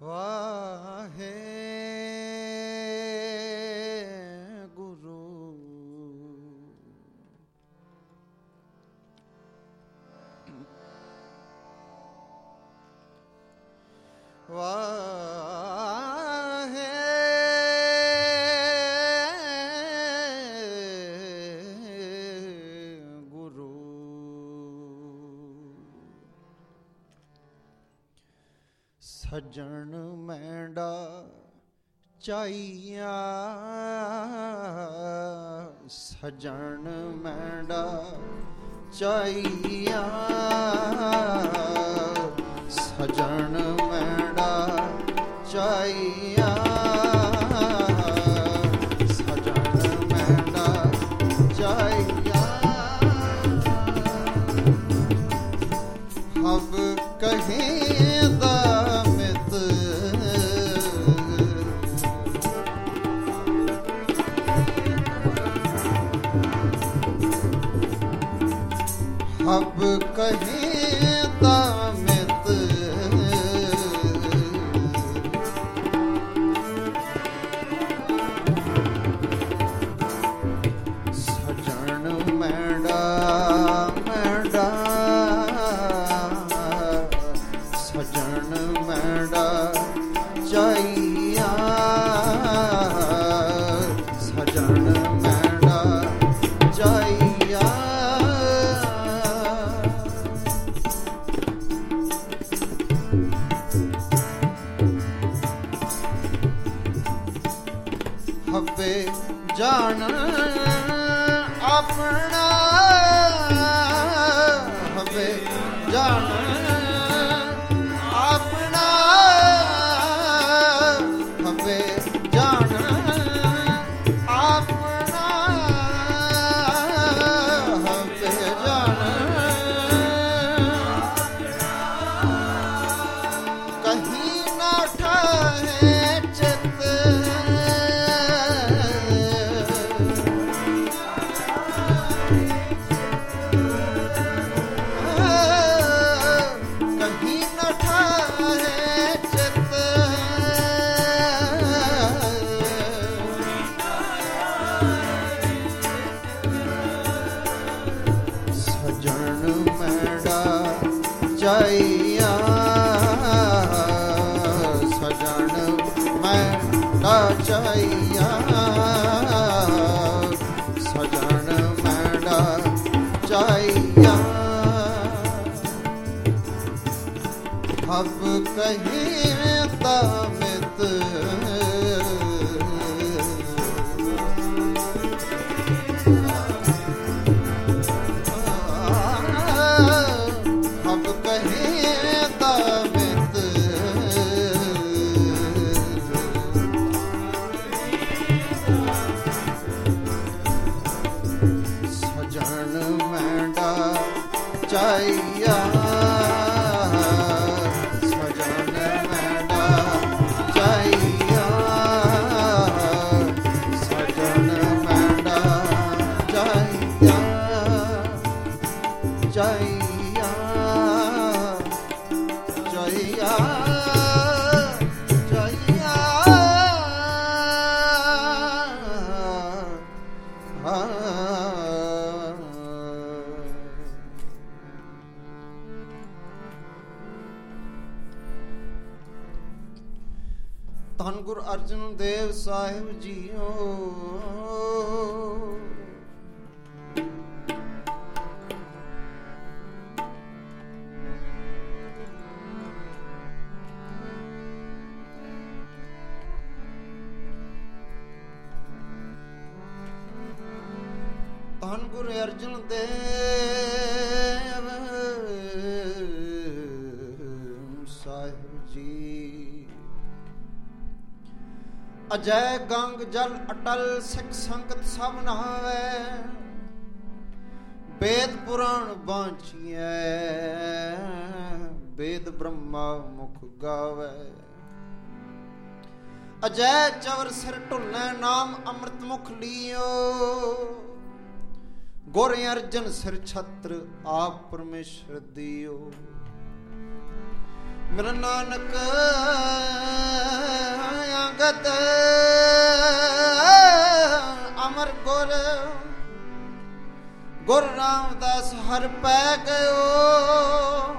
Wow. ਸਾਜਣ ਮੈਂਡਾ ਚਾਈਆ ਸਜਣ ਮੈਂਡਾ ਚਾਈਆ ਸਭ ਕਹੀ ਤਾਬਤ ਜਲ ਅਟਲ ਸਿੱਖ ਸੰਗਤ ਸਭ ਨਹਾਵੇ ਵੇਦ ਪੁਰਾਣ ਬਾਂਚੀਐ ਵੇਦ ਬ੍ਰਹਮਾ ਮੁਖ ਗਾਵੇ। ਅਜੈ ਚਵਰ ਸਿਰ ਢੁੱਲੈ, ਨਾਮ ਅੰਮ੍ਰਿਤ ਮੁਖ ਲੀਓ। ਗੁਰ ਅਰਜਨ ਸਿਰ ਛਤਰ ਆਪ ਪਰਮੇਸ਼ਰ ਦਿਓ। ਮੇਰਾ ਨਾਨਕ ਅੰਗਤ ਗੁਰ ਰਾਮਦਾਸ ਹਰ ਪੈ ਗਇਓ,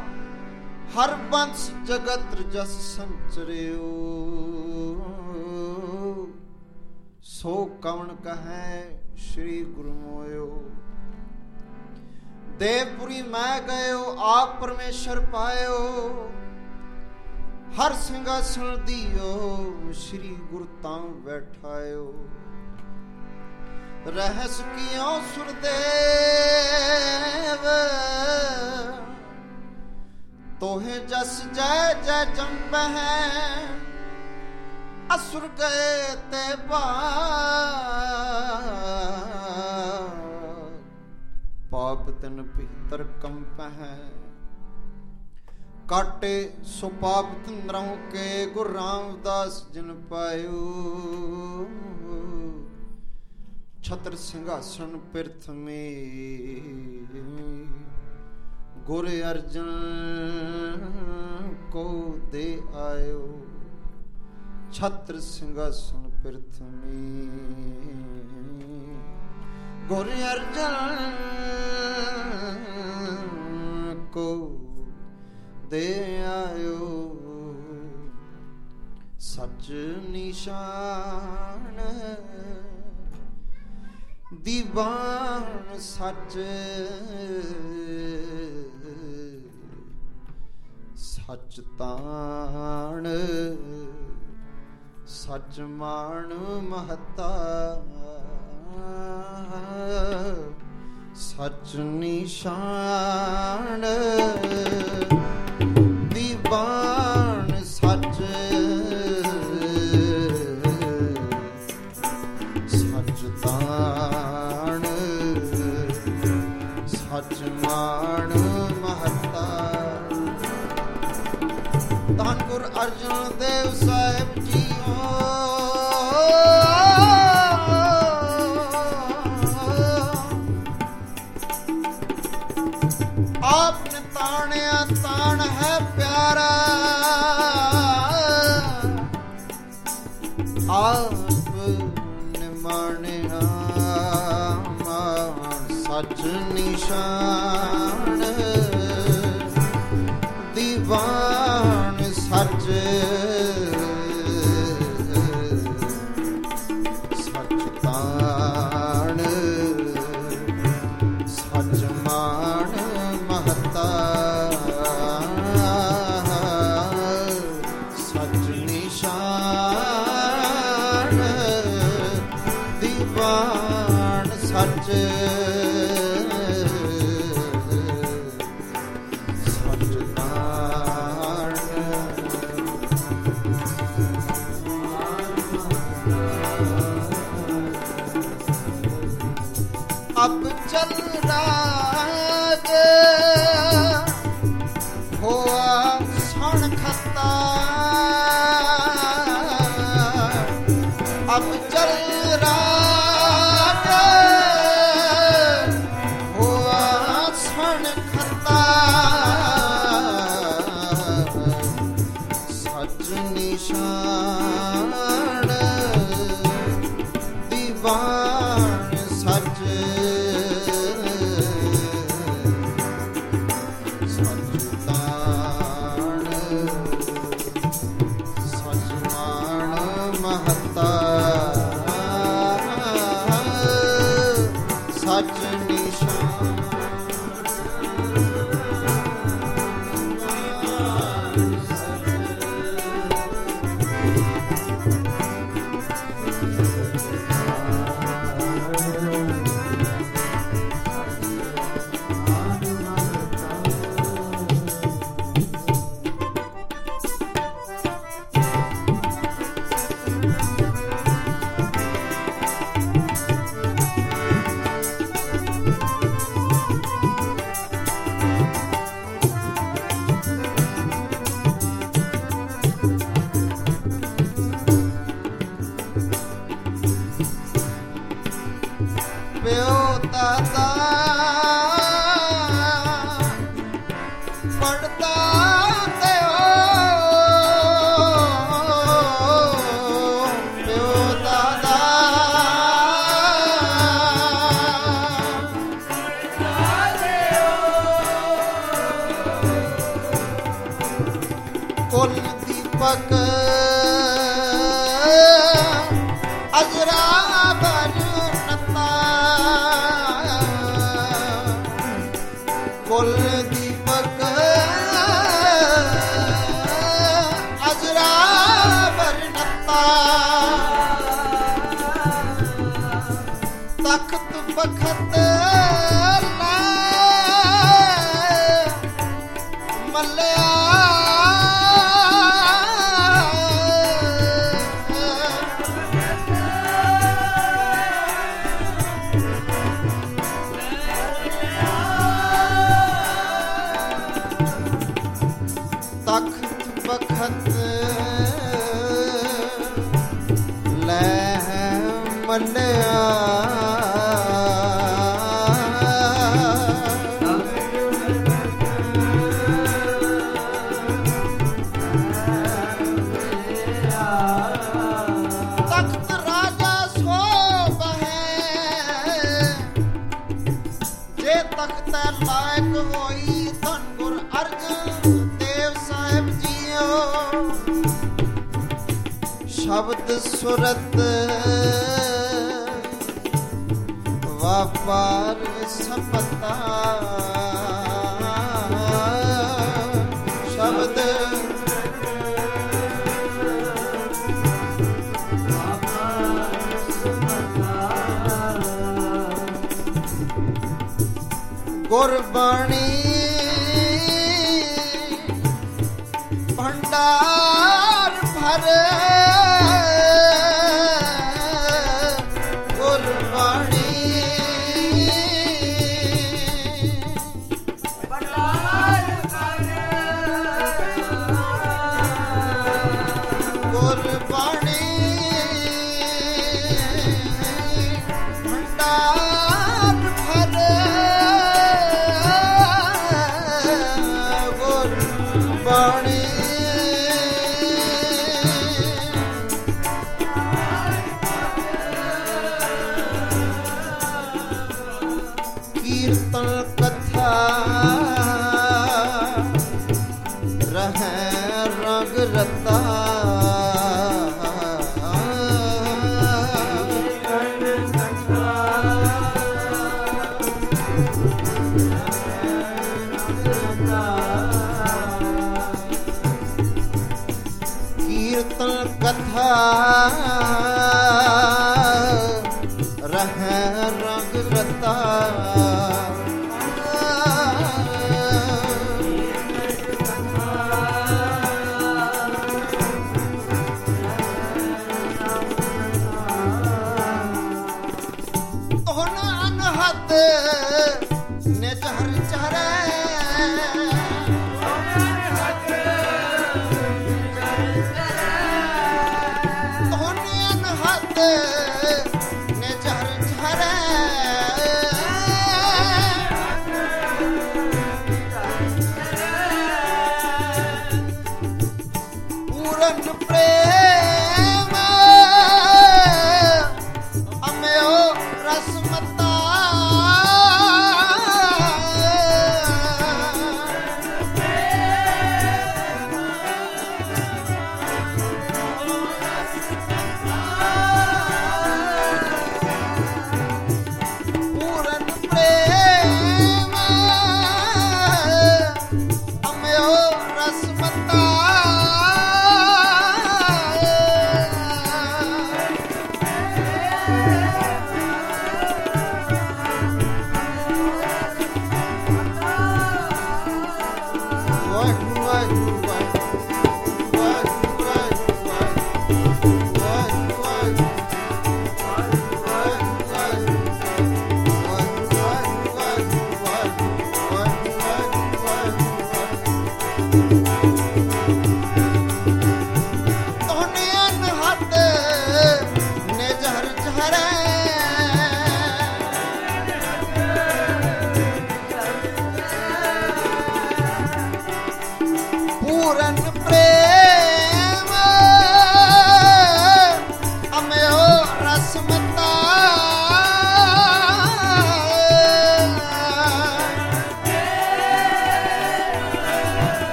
ਹਰ ਬੰਸ ਜਗਤ ਜਸ ਸੰਚਰਿਓ। ਸੋ ਕਵਣ ਕਹੈ ਸ੍ਰੀ ਗੁਰੂ ਮੋਇਓ? ਦੇਵਪੁਰੀ ਮੈਂ ਗਇਓ, ਆਪ ਪਰਮੇਸ਼ਰ ਪਾਇਓ। ਹਰ ਸਿੰਘਾਸਣ ਦਿਓ, ਸ੍ਰੀ ਗੁਰ ਤਾਂ ਬੈਠਾਇਓ। ਰਹਿਸ ਕਿਉ ਸੁਰਦੇਵ ਤੋਹੇ ਜਸ ਜੈ ਜੈ ਜੰਪਹਿ ਅਸੁਰ ਗਏ ਤੇ ਬਾ। ਪਾਪ ਤਨ ਭੀਤਰ ਕੰਪਹਿ, ਕਾਟੇ ਸੋ ਪਾਪ ਤੰਦਰੋਂ ਕੇ, ਗੁਰ ਰਾਮਦਾਸ ਜਨ ਪਾਇਓ। ਛਤਰ ਸਿੰਘਾਸਣ ਪਿਰਥਮੇ ਗੁਰ ਅਰਜਨ ਕੋ ਦੇ ਆਇਓ। ਛਤਰ ਸਿੰਘਾਸਣ ਪਿਰਥਮੇ ਗੁਰ ਅਰਜਨ ਕੋ ਦੇ ਆਇਓ। ਸੱਚ ਨਿਸ਼ਾਨ ਦੀਵਾਨ ਸੱਚ। ਸੱਚ ਤਾਣ ਸੱਚ ਮਾਣ ਮਹਤਾ। ਸੱਚ ਨਿਸ਼ਾਨ। ਸੱਚ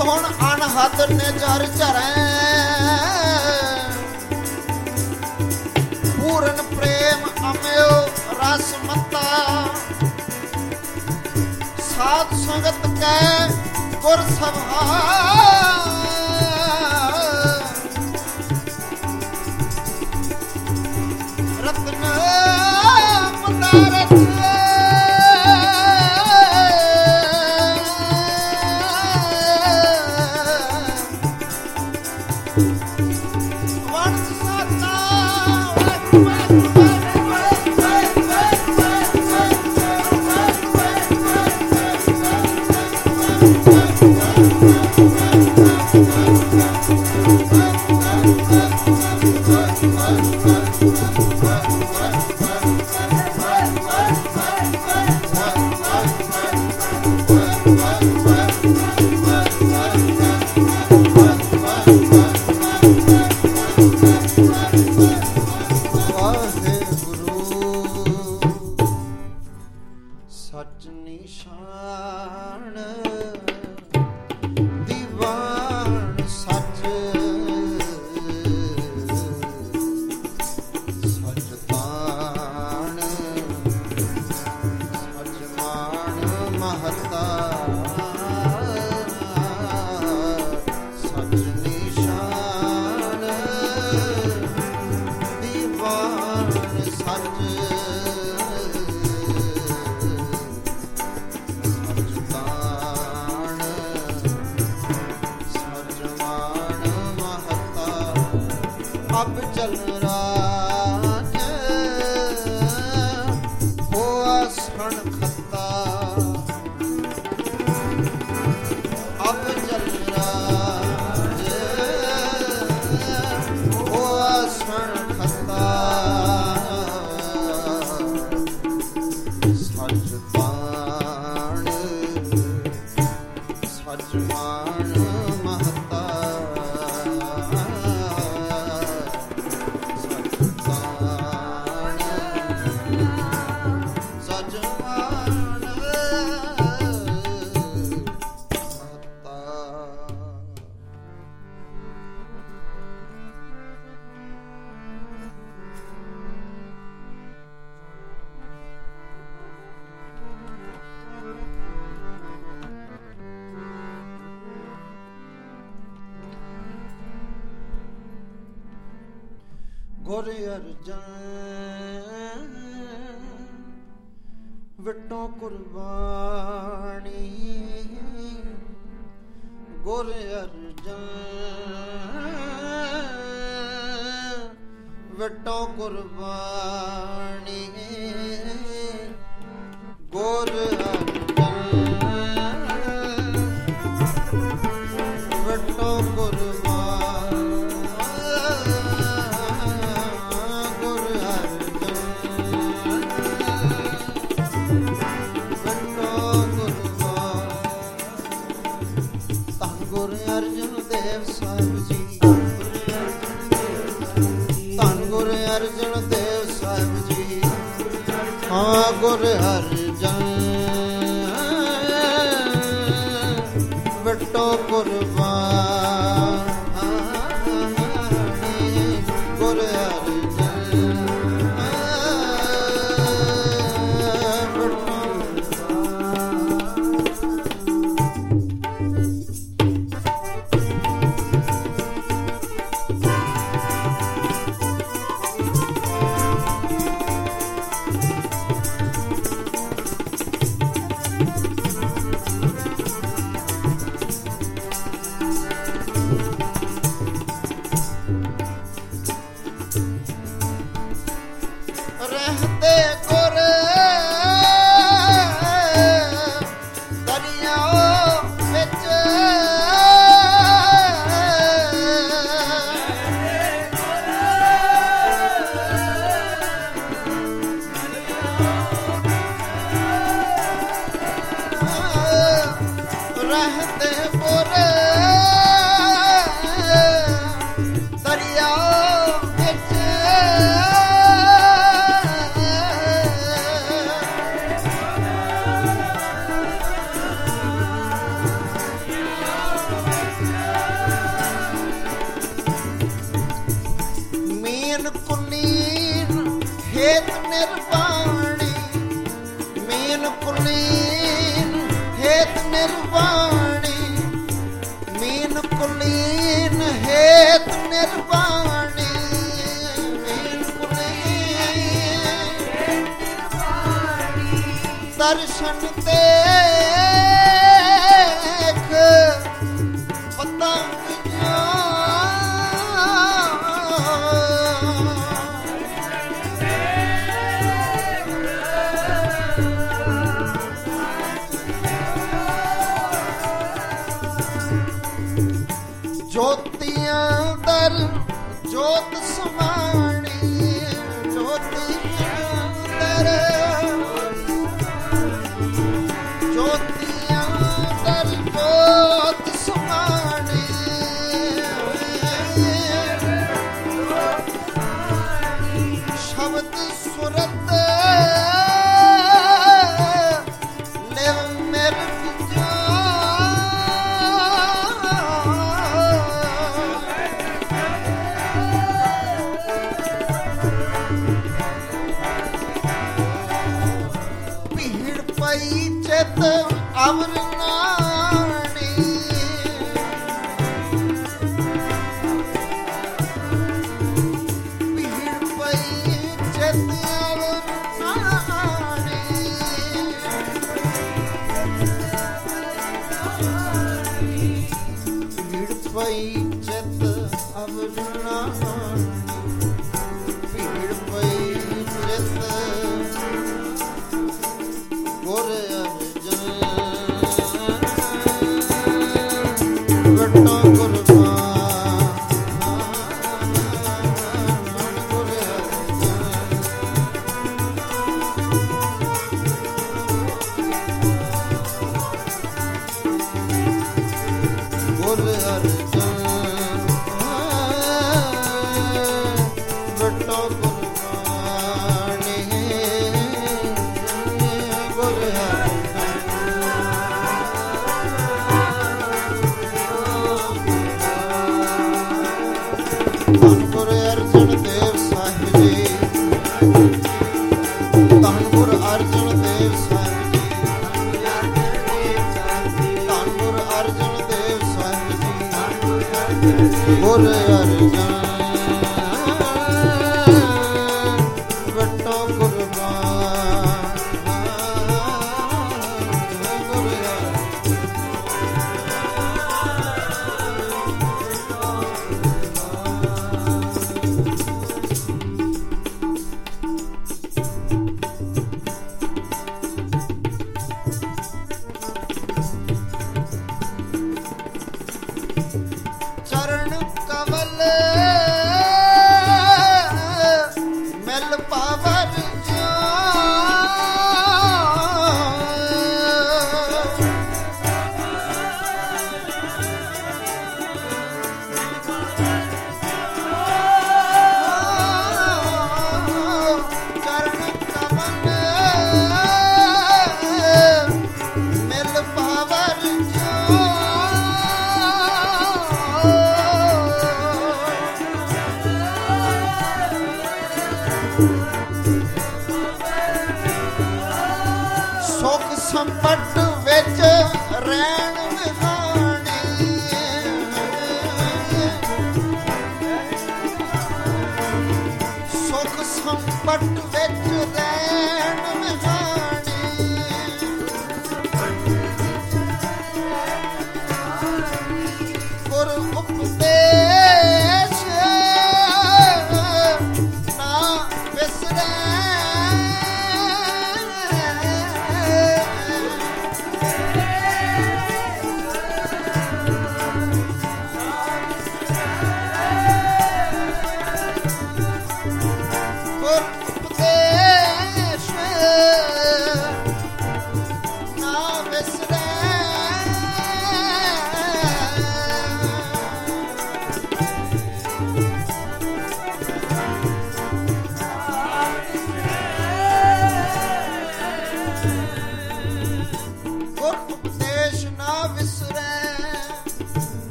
ਹੁਣ ਅਨਹਦ ਨੇ ਜਰ ਚਰੈ? ਸੰਗਤ ਕੈ ਗੁਰ ਸਭਾ ਗੁਰ ਅਰਜਨ ਵਿਟੋ ਕੁਰਬਾਨੀ। ਗੁਰ ਅਰਜਨ ਵਿਟੋ ਕੁਰਬਾਨੀ। ਗੁਰ quarto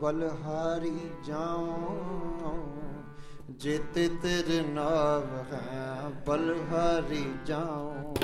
ਬਲਹਾਰੀ ਜਾਉ ਜਿਤ ਤਿਰ ਨਾਵ ਹੈ ਬਲਹਾਰੀ ਜਾਉ।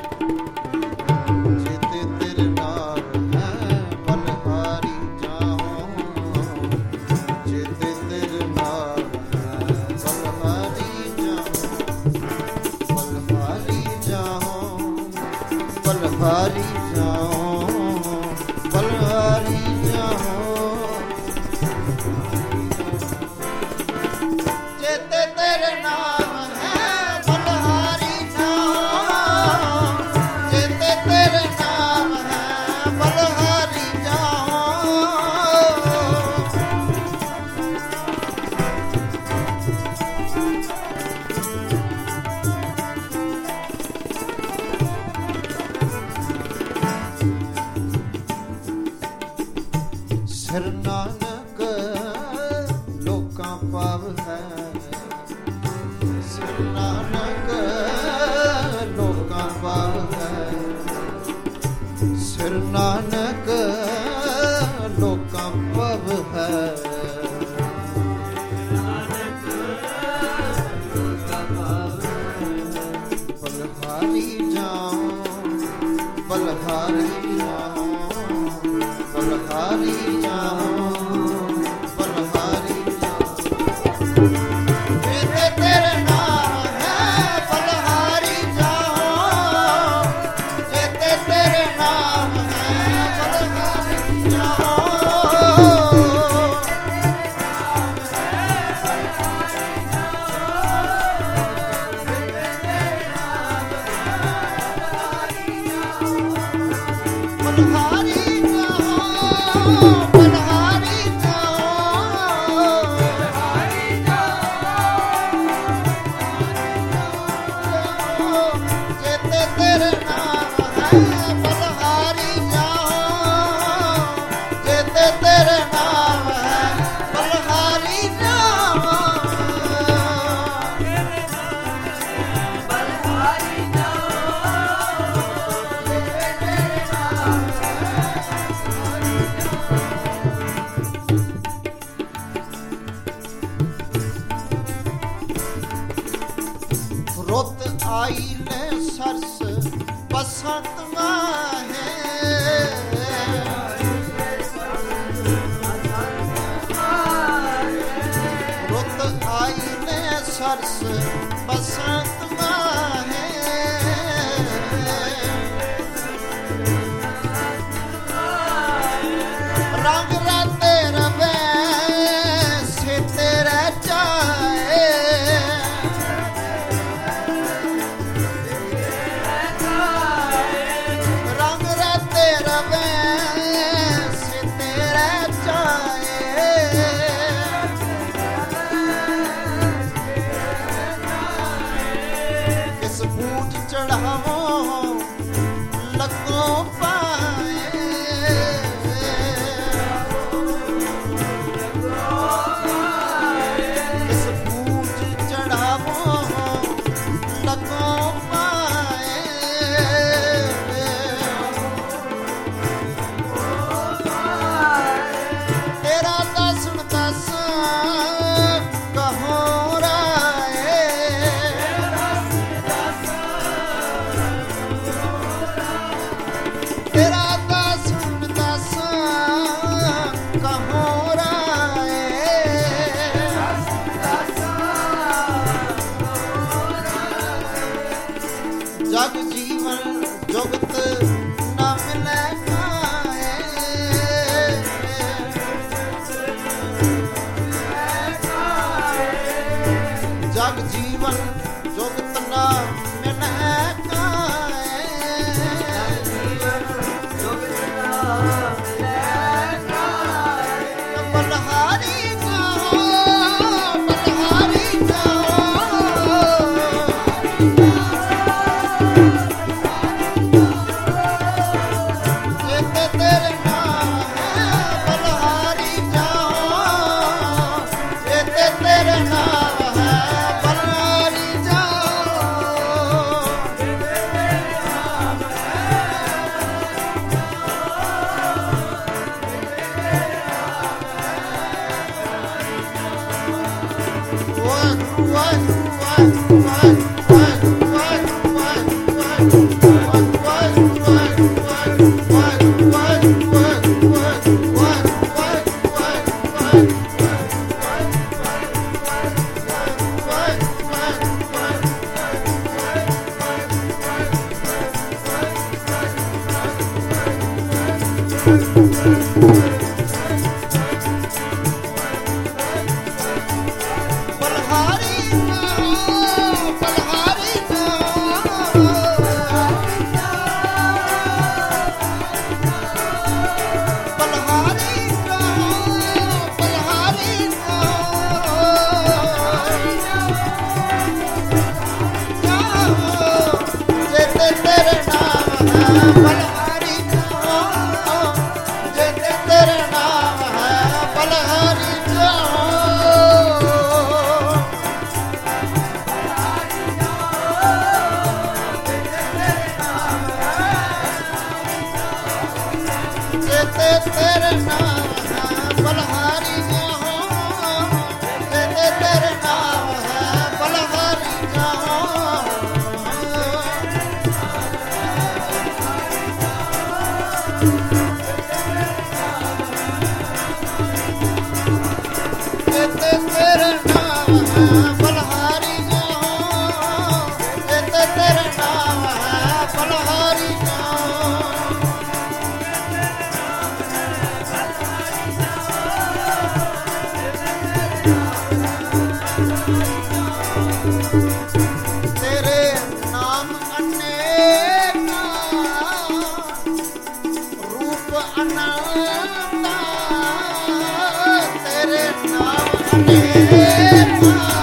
ਤੇਰੇ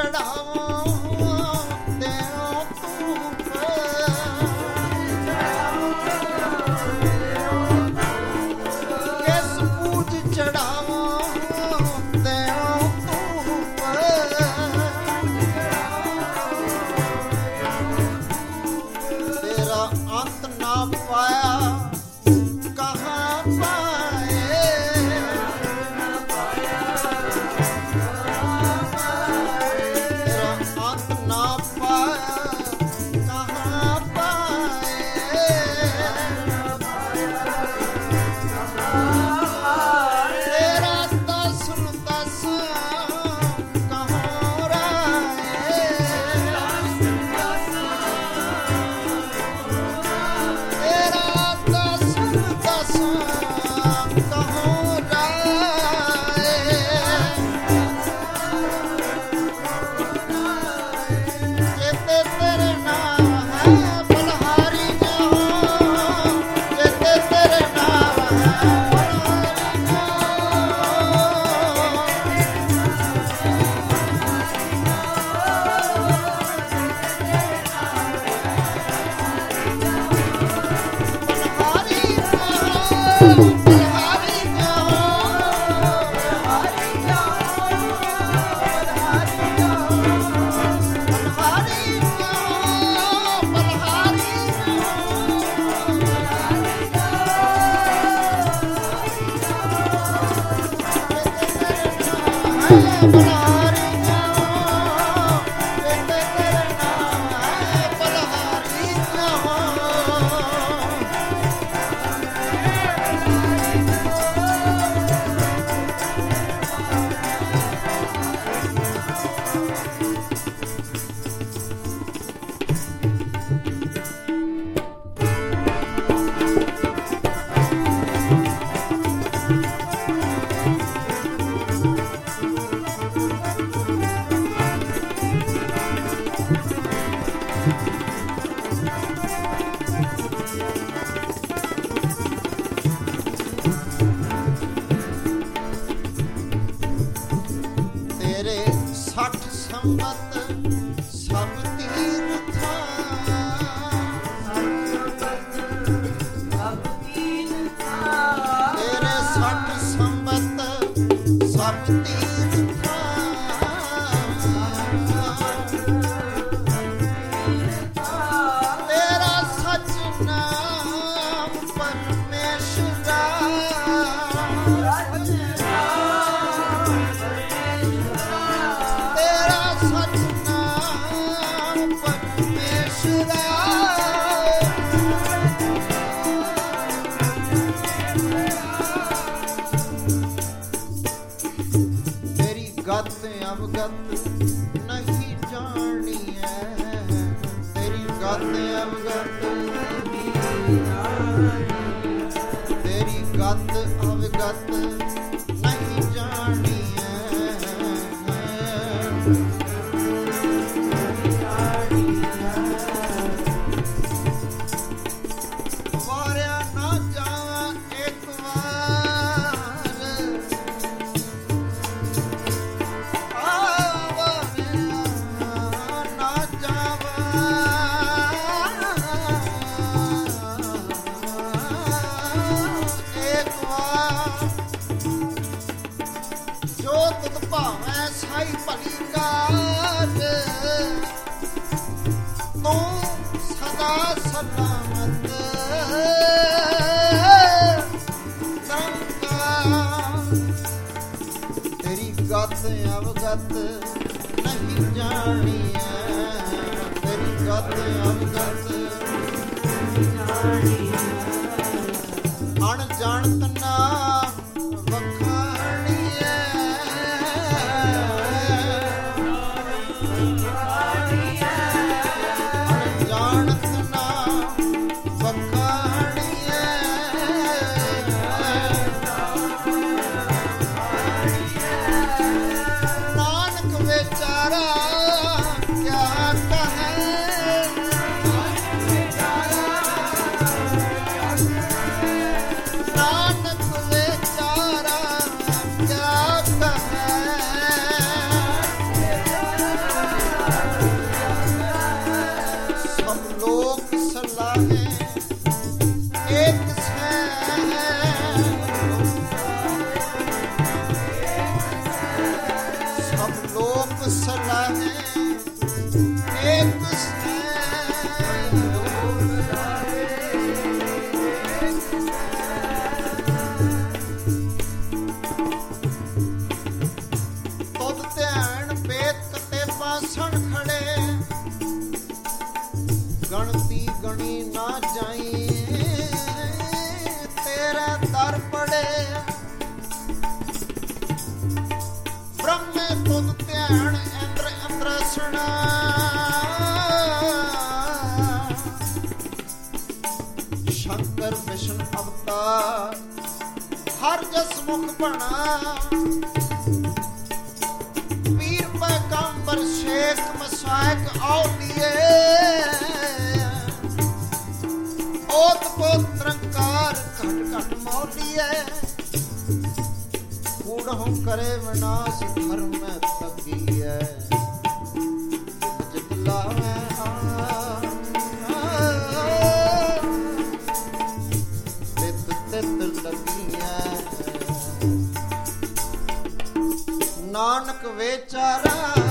चढ़ावा ਪੀਰ ਪੈਗੰਬਰ ਸ਼ੇਖ ਮਸਾਇਕ ਔਲੀਏ ਓਤ ਪੋਤ ਰੰਕਾਰ ਘਟ ਘਟ ਮੌਲੀਏ। ਕੂੜ ਹੂੰ ਕਰੇ ਵਿਨਾਸ਼ ਧਰਮ ਤੱਕੀਏ ਵਿਚਾਰਾ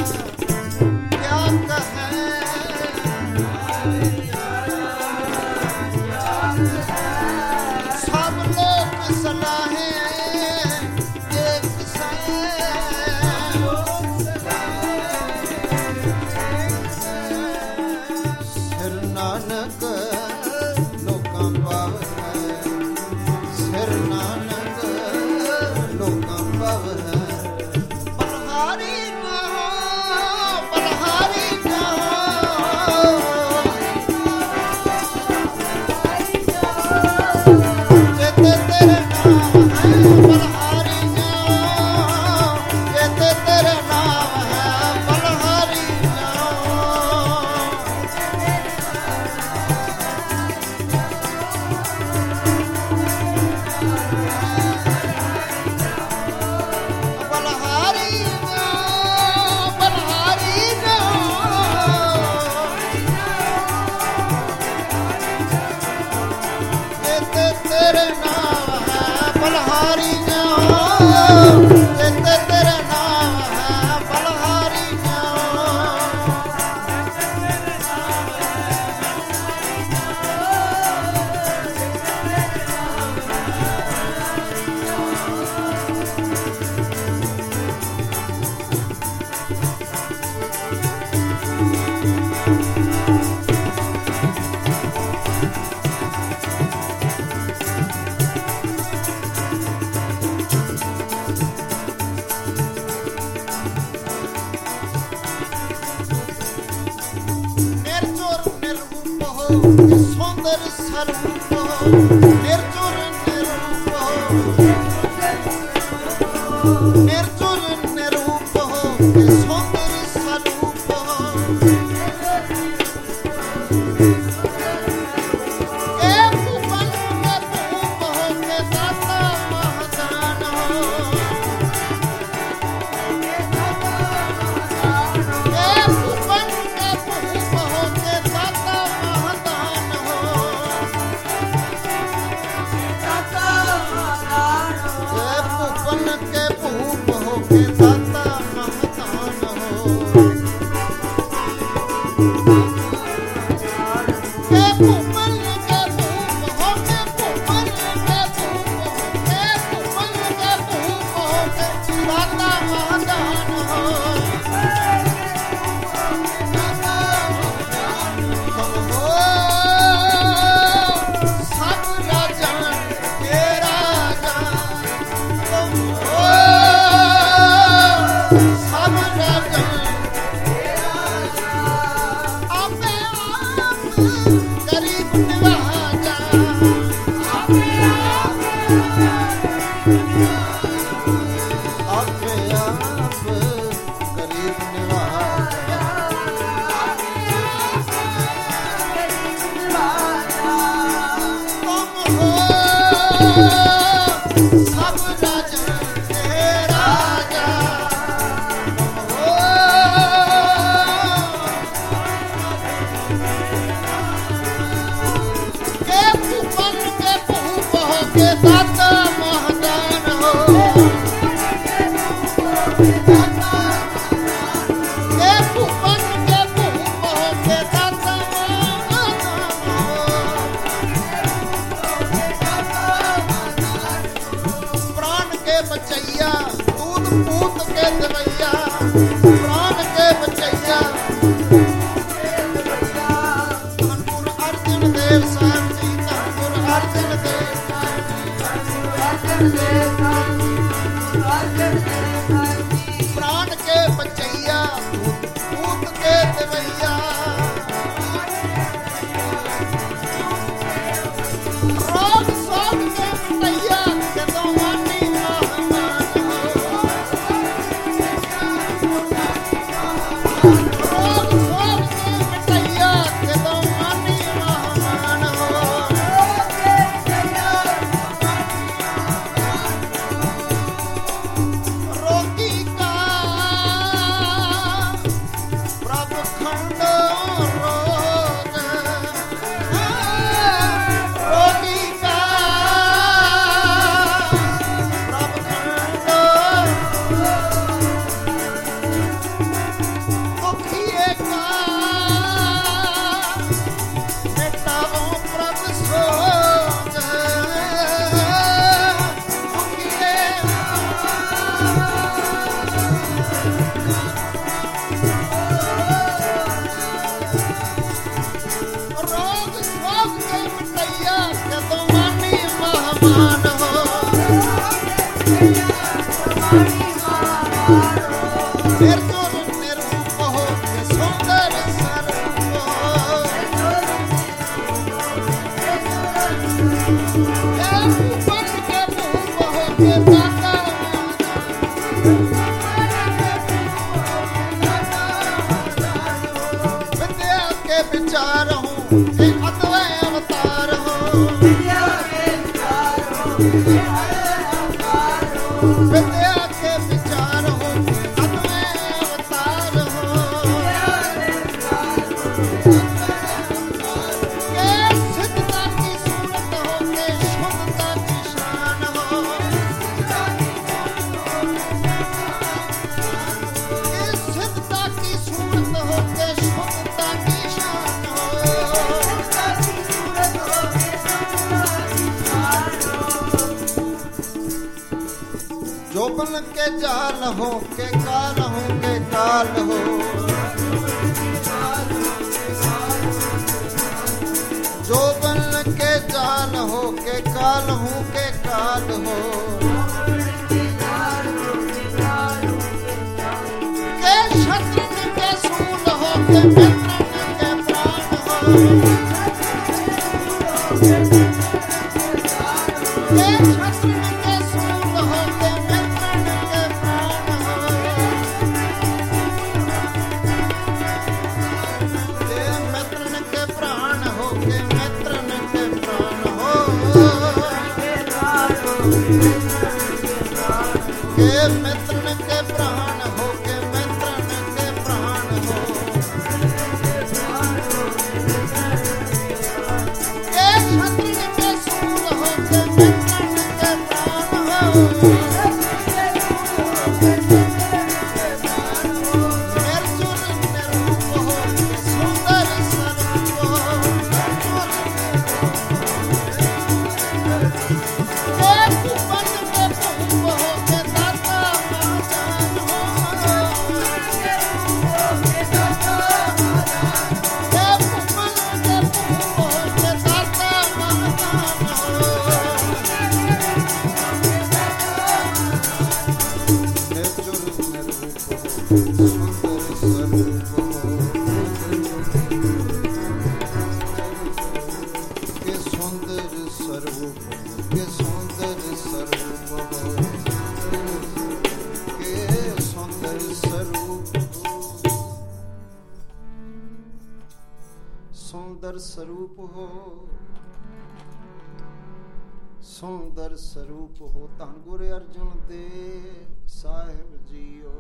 ਸੁੰਦਰ ਸਰੂਪ ਹੋ ਧੰਨ ਗੁਰ ਅਰਜਨ ਦੇਵ ਸਾਹਿਬ ਜੀਓ।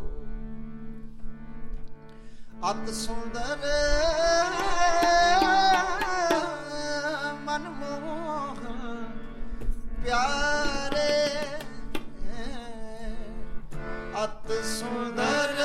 ਅਤ ਸੁੰਦਰ ਮਨ ਮੋਹ ਪਿਆਰੇ। ਅਤ ਸੁੰਦਰ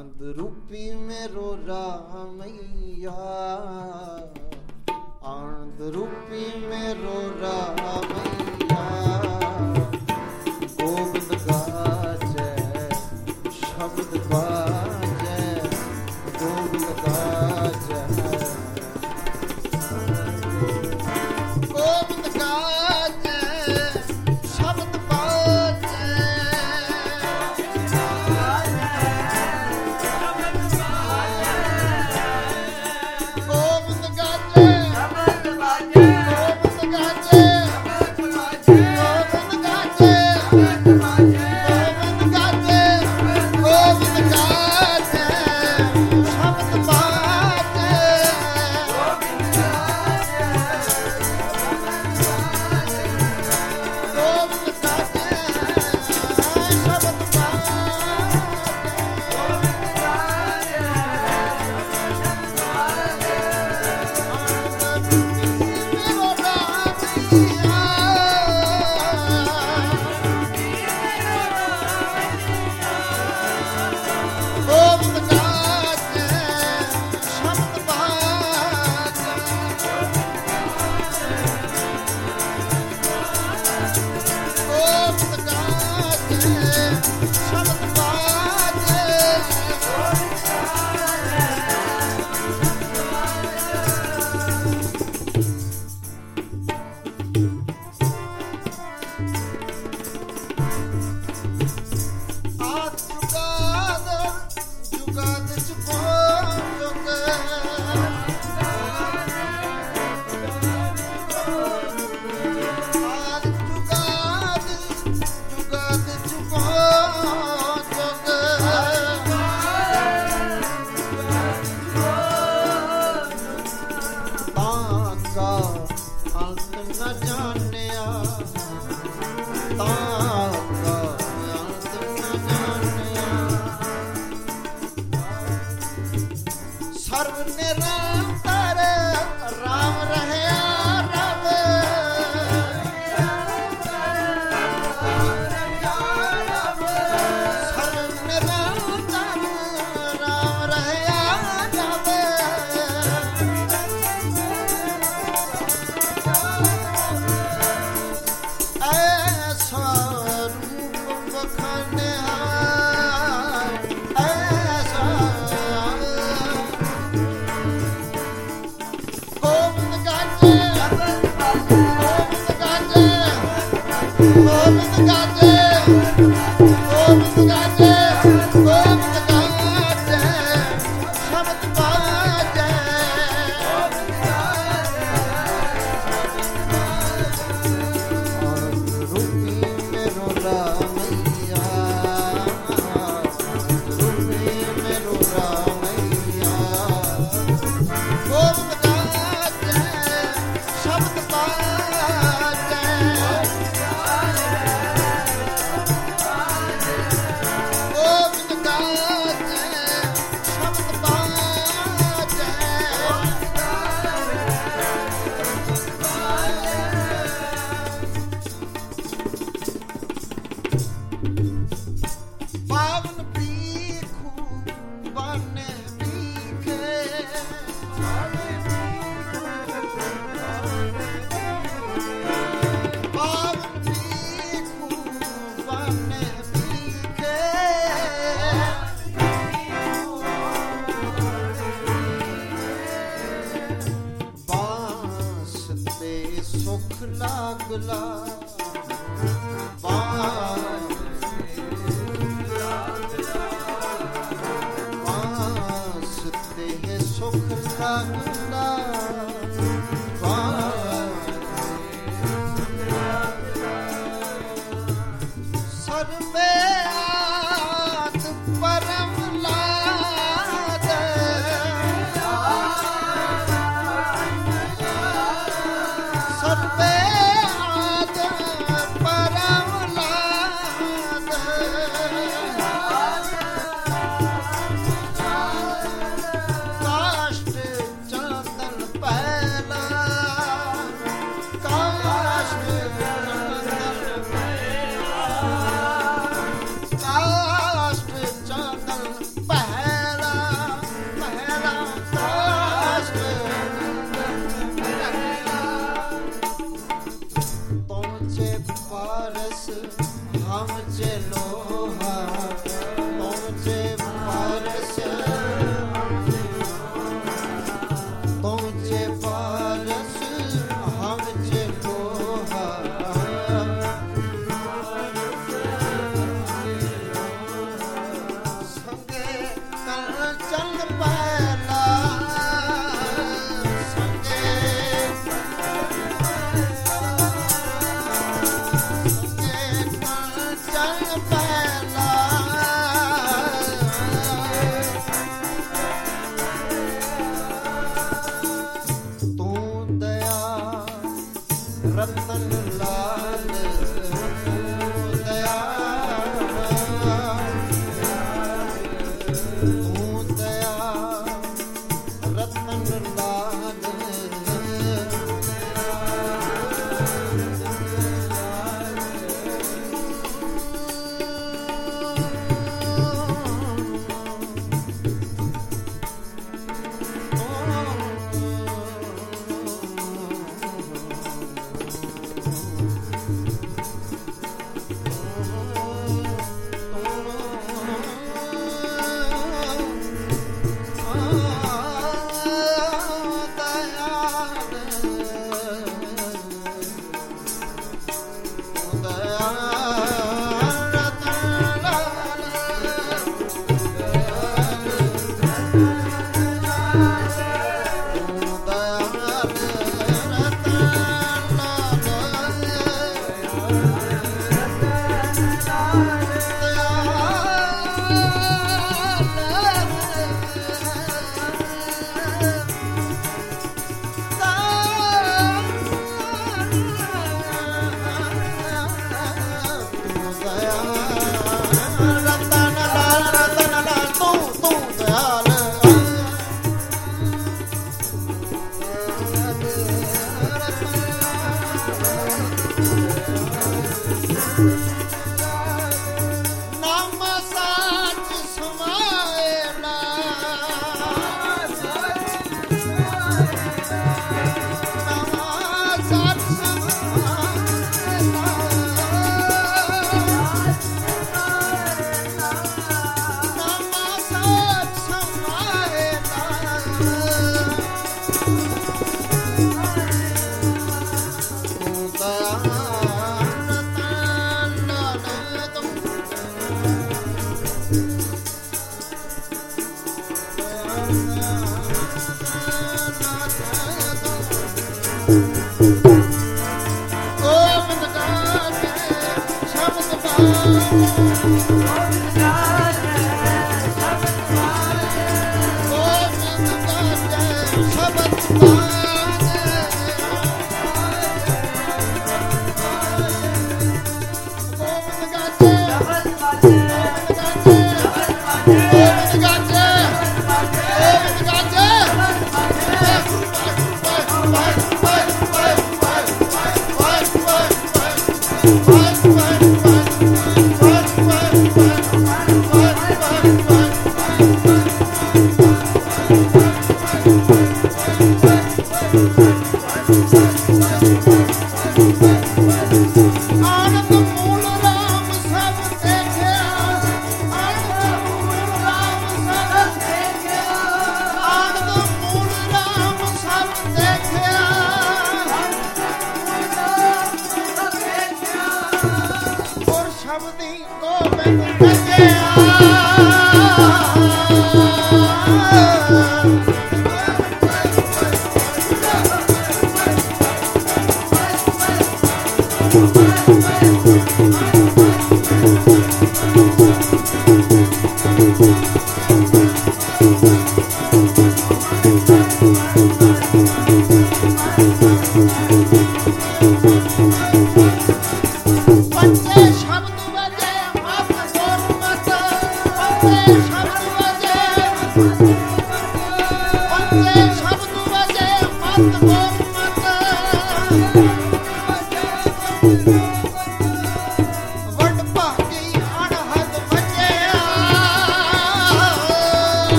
ਆਨੰਦ ਰੂਪੀ ਮੇਰੋ ਰਾਮਈਆ ਆਨੰਦ ਰੂਪੀ ਮੇਰੋ ਰਾਮਈਆ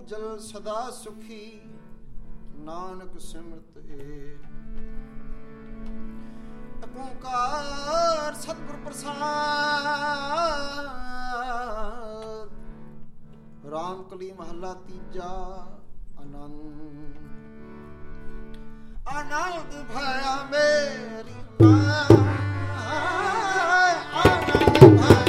ਤੂੰ ਜਨ ਸਦਾ ਸੁਖੀ, ਨਾਨਕ ਸਿਮਰਤ ਏ ਓੰਕਾਰ ਸਤਿਗੁਰ ਪ੍ਰਸਾਦ ਰਾਮ ਕਲੀ ਮਹੱਲਾ ਤੀਜਾ ਆਨੰਦ। ਆਨੰਦ ਭਇਆ ਮੇਰੀ ਮਾਂ, ਆਨੰਦ ਭਇਆ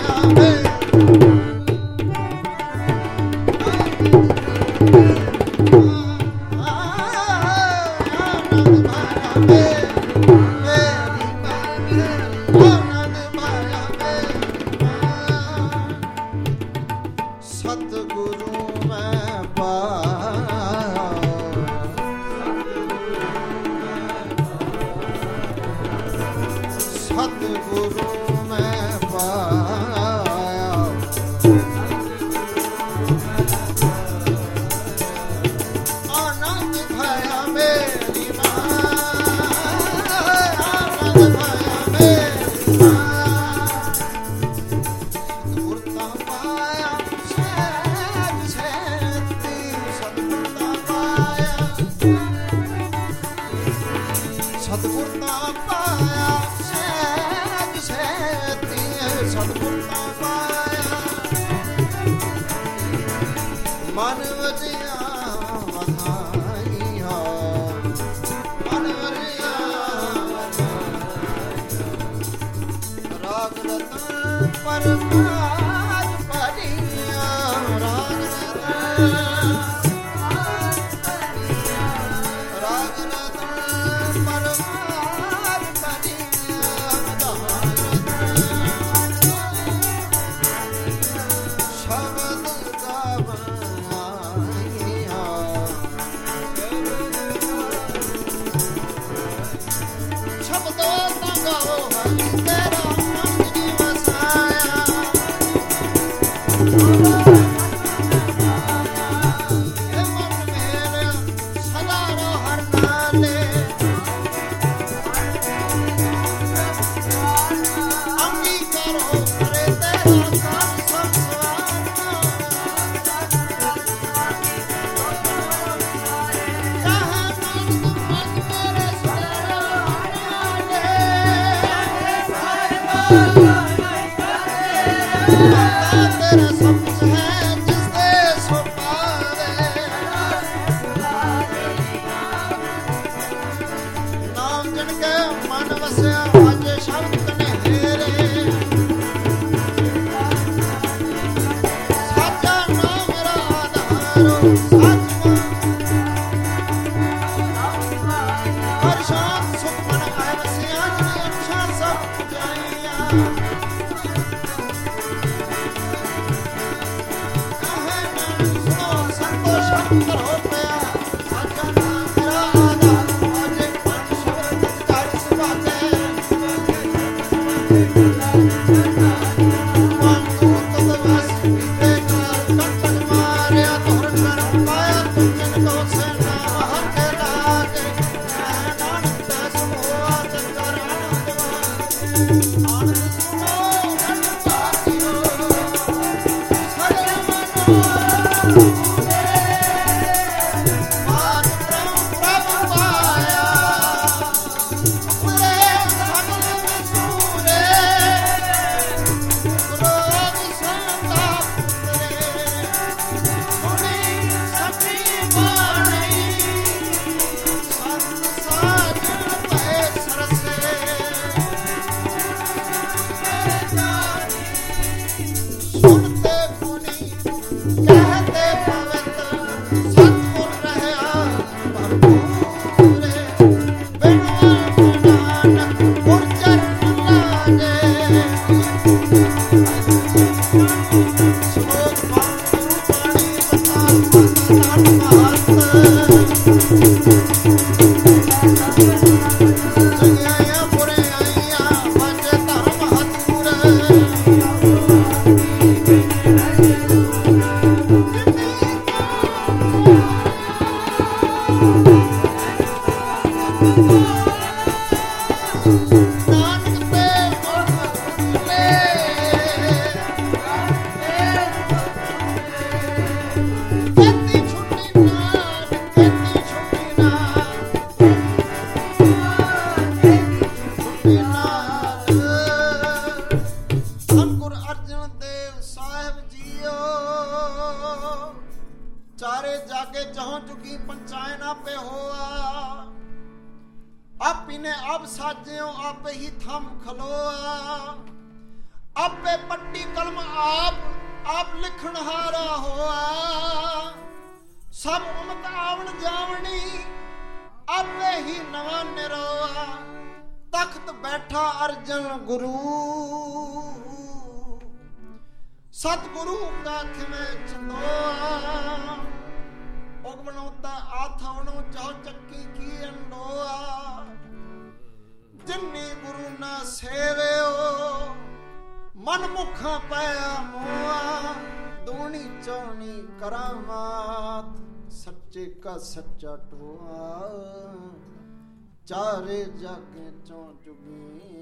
ਵੇ ਜਾਕੇ ਚੋਂ ਚੁਗੀ।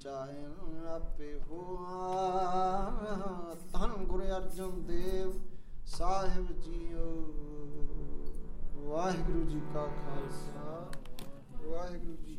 ਚਾਹੇ ਆਪੇ ਹੋਆ। ਧੰਨ ਗੁਰੂ ਅਰਜਨ ਦੇਵ ਸਾਹਿਬ ਜੀਓ। ਵਾਹਿਗੁਰੂ ਜੀ ਕਾ ਖਾਲਸਾ। ਵਾਹਿਗੁਰੂ ਜੀ